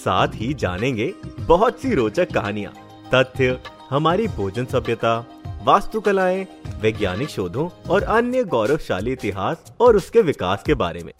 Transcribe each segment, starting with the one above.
साथ ही जानेंगे बहुत सी रोचक कहानियाँ, तथ्य, हमारी भोजन सभ्यता, वास्तुकलाएँ, वैज्ञानिक शोधों और अन्य गौरवशाली इतिहास और उसके विकास के बारे में।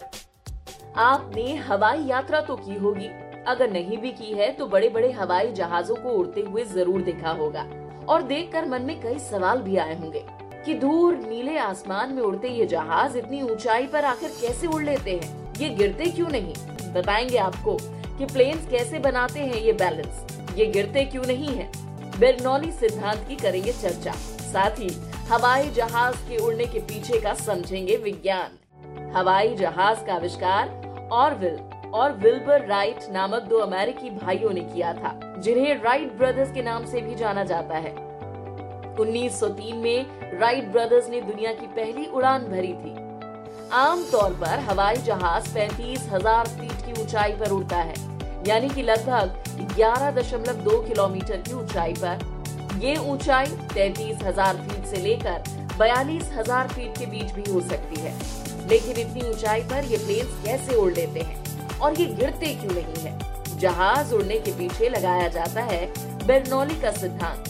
आपने हवाई यात्रा तो की होगी, अगर नहीं भी की है तो बड़े बड़े हवाई जहाजों को उड़ते हुए ज़रूर देखा होगा, और देखकर मन में कई सवाल भी आए होंगे कि दूर नीले आसमान में उड़ते ये जहाज़ इतनी ऊंचाई पर आकर कैसे उड़ लेते हैं? ये गिरते क्यों नहीं? बताएँगे आपको। कि प्लेन्स कैसे बनाते हैं ये बैलेंस ये गिरते क्यों नहीं है? बेरनौली सिद्धांत की करेंगे चर्चा। साथ ही, हवाई जहाज़ के उड़ने के पीछे का समझेंगे विज्ञान। हवाई जहाज़ का आविष्कार ऑरविल और विल्बर राइट नामक दो अमेरिकी भाइयों ने किया था, जिन्हें राइट ब्रदर्स के नाम से भी जाना जाता है। 1903 में राइट ब्रदर्स ने दुनिया की पहली उड़ान भरी थी। आमतौर पर हवाई जहाज़ पैंतीस हज़ार फीट की ऊंचाई पर उड़ता है। यानी कि लगभग 11.2 किलोमीटर की ऊंचाई पर। ये ऊंचाई तैतीस हज़ार फीट से लेकर बयालीस हज़ार फीट के बीच भी हो सकती है। लेकिन इतनी ऊंचाई पर ये प्लेन कैसे उड़ लेते हैं? और ये गिरते क्यों नहीं है? जहाज़ उड़ने के पीछे लगाया जाता है बेरनौली का सिद्धांत।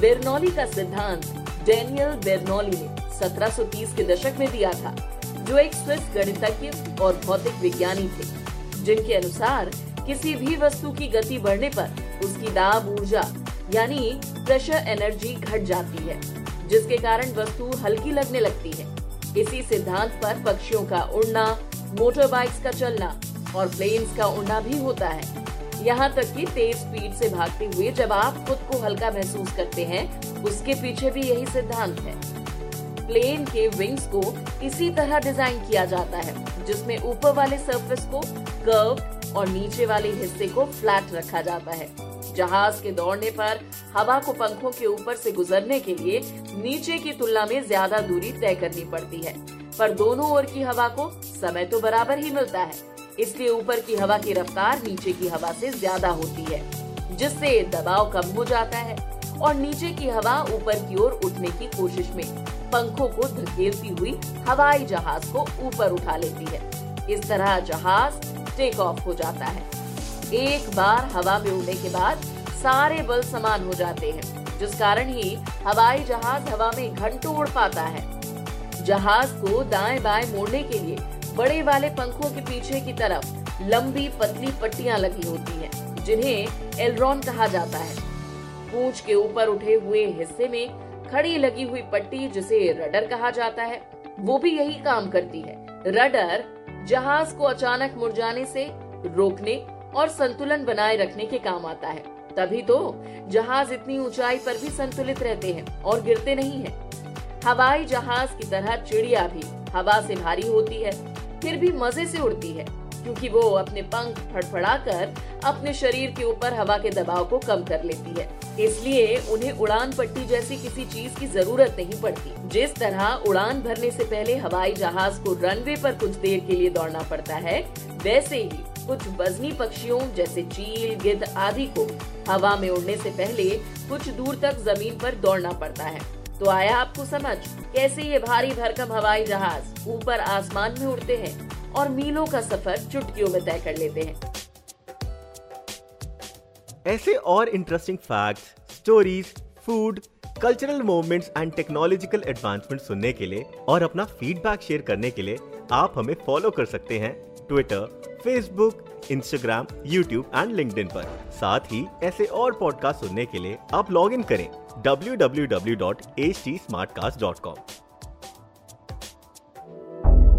बेरनौली का सिद्धांत डेनियल बेरनौली ने 1730 के दशक में दिया था, जो एक स्विस गणितज्ञ और भौतिक विज्ञानी थे, जिनके अनुसार किसी भी वस्तु की गति बढ़ने पर उसकी दाब ऊर्जा, यानी प्रेशर एनर्जी घट जाती है, जिसके कारण वस्तु हल्की लगने लगती है। इसी सिद्धांत पर पक्षियों का उड़ना मोटर बाइक्स का चलना और प्लेन्स का उड़ना भी होता है। यहाँ तक कि तेज स्पीड से भागते हुए जब आप खुद को हल्का महसूस करते हैं, उसके पीछे भी यही सिद्धांत है। प्लेन के विंग्स को इसी तरह डिज़ाइन किया जाता है, जिसमें ऊपर वाले सरफेस को कर्व और नीचे वाले हिस्से को फ्लैट रखा जाता है। जहाज़ के दौड़ने पर हवा को पंखों के ऊपर से गुजरने के लिए नीचे की तुलना में ज़्यादा दूरी तय करनी पड़ती है। पर दोनों ओर की हवा को समय तो बराबर ही मिलता है, इसलिए ऊपर की हवा की रफ्तार नीचे की हवा से ज़्यादा होती है, जिससे दबाव कम हो जाता है और नीचे की हवा ऊपर की ओर उठने की कोशिश में पंखों को धकेलती हुई हवाई जहाज़ को ऊपर उठा लेती है। इस तरह जहाज़ टेक ऑफ़ हो जाता है। एक बार हवा में उड़ने के बाद सारे बल समान हो जाते हैं जिस कारण ही हवाई जहाज़ हवा में घंटों उड़ पाता है। जहाज़ को दाएँ बाएँ मोड़ने के लिए बड़े वाले पंखों के पीछे की तरफ़ लंबी पतली पट्टियाँ लगी होती हैं, जिन्हें एलरॉन कहा जाता है। पूंछ के ऊपर उठे हुए हिस्से में खड़ी लगी हुई पट्टी जिसे रडर कहा जाता है वो भी यही काम करती है। रडर जहाज़ को अचानक मुरझाने से रोकने और संतुलन बनाए रखने के काम आता है तभी तो जहाज़ इतनी ऊंचाई पर भी संतुलित रहते हैं और गिरते नहीं हैं। हवाई जहाज़ की तरह चिड़िया भी हवा से भारी होती है, फिर भी मज़े से उड़ती है क्योंकि वो अपने पंख फड़फड़ाकर अपने शरीर के ऊपर हवा के दबाव को कम कर लेती है। इसलिए उन्हें उड़ान पट्टी जैसी किसी चीज़ की ज़रूरत नहीं पड़ती। जिस तरह उड़ान भरने से पहले हवाई जहाज़ को रनवे पर कुछ देर के लिए दौड़ना पड़ता है, वैसे ही कुछ वजनी पक्षियों जैसे चील, गिद्ध आदि को हवा में उड़ने से पहले कुछ दूर तक ज़मीन पर दौड़ना पड़ता है। तो आया आपको समझ, कैसे ये भारी भरकम हवाई जहाज़ ऊपर आसमान में उड़ते हैं? और मीलों का सफ़र चुटकियों में तय कर लेते हैं। ऐसे और interesting fact stories food cultural movements and technological advancement सुनने के लिए और अपना फीडबैक शेयर करने के लिए आप हमें फॉलो कर सकते हैं Twitter Facebook Instagram YouTube and link पर। साथ ही ऐसे और पॉडकास्ट सुनने के लिए आप लॉग इन करें www.htsmartcast.com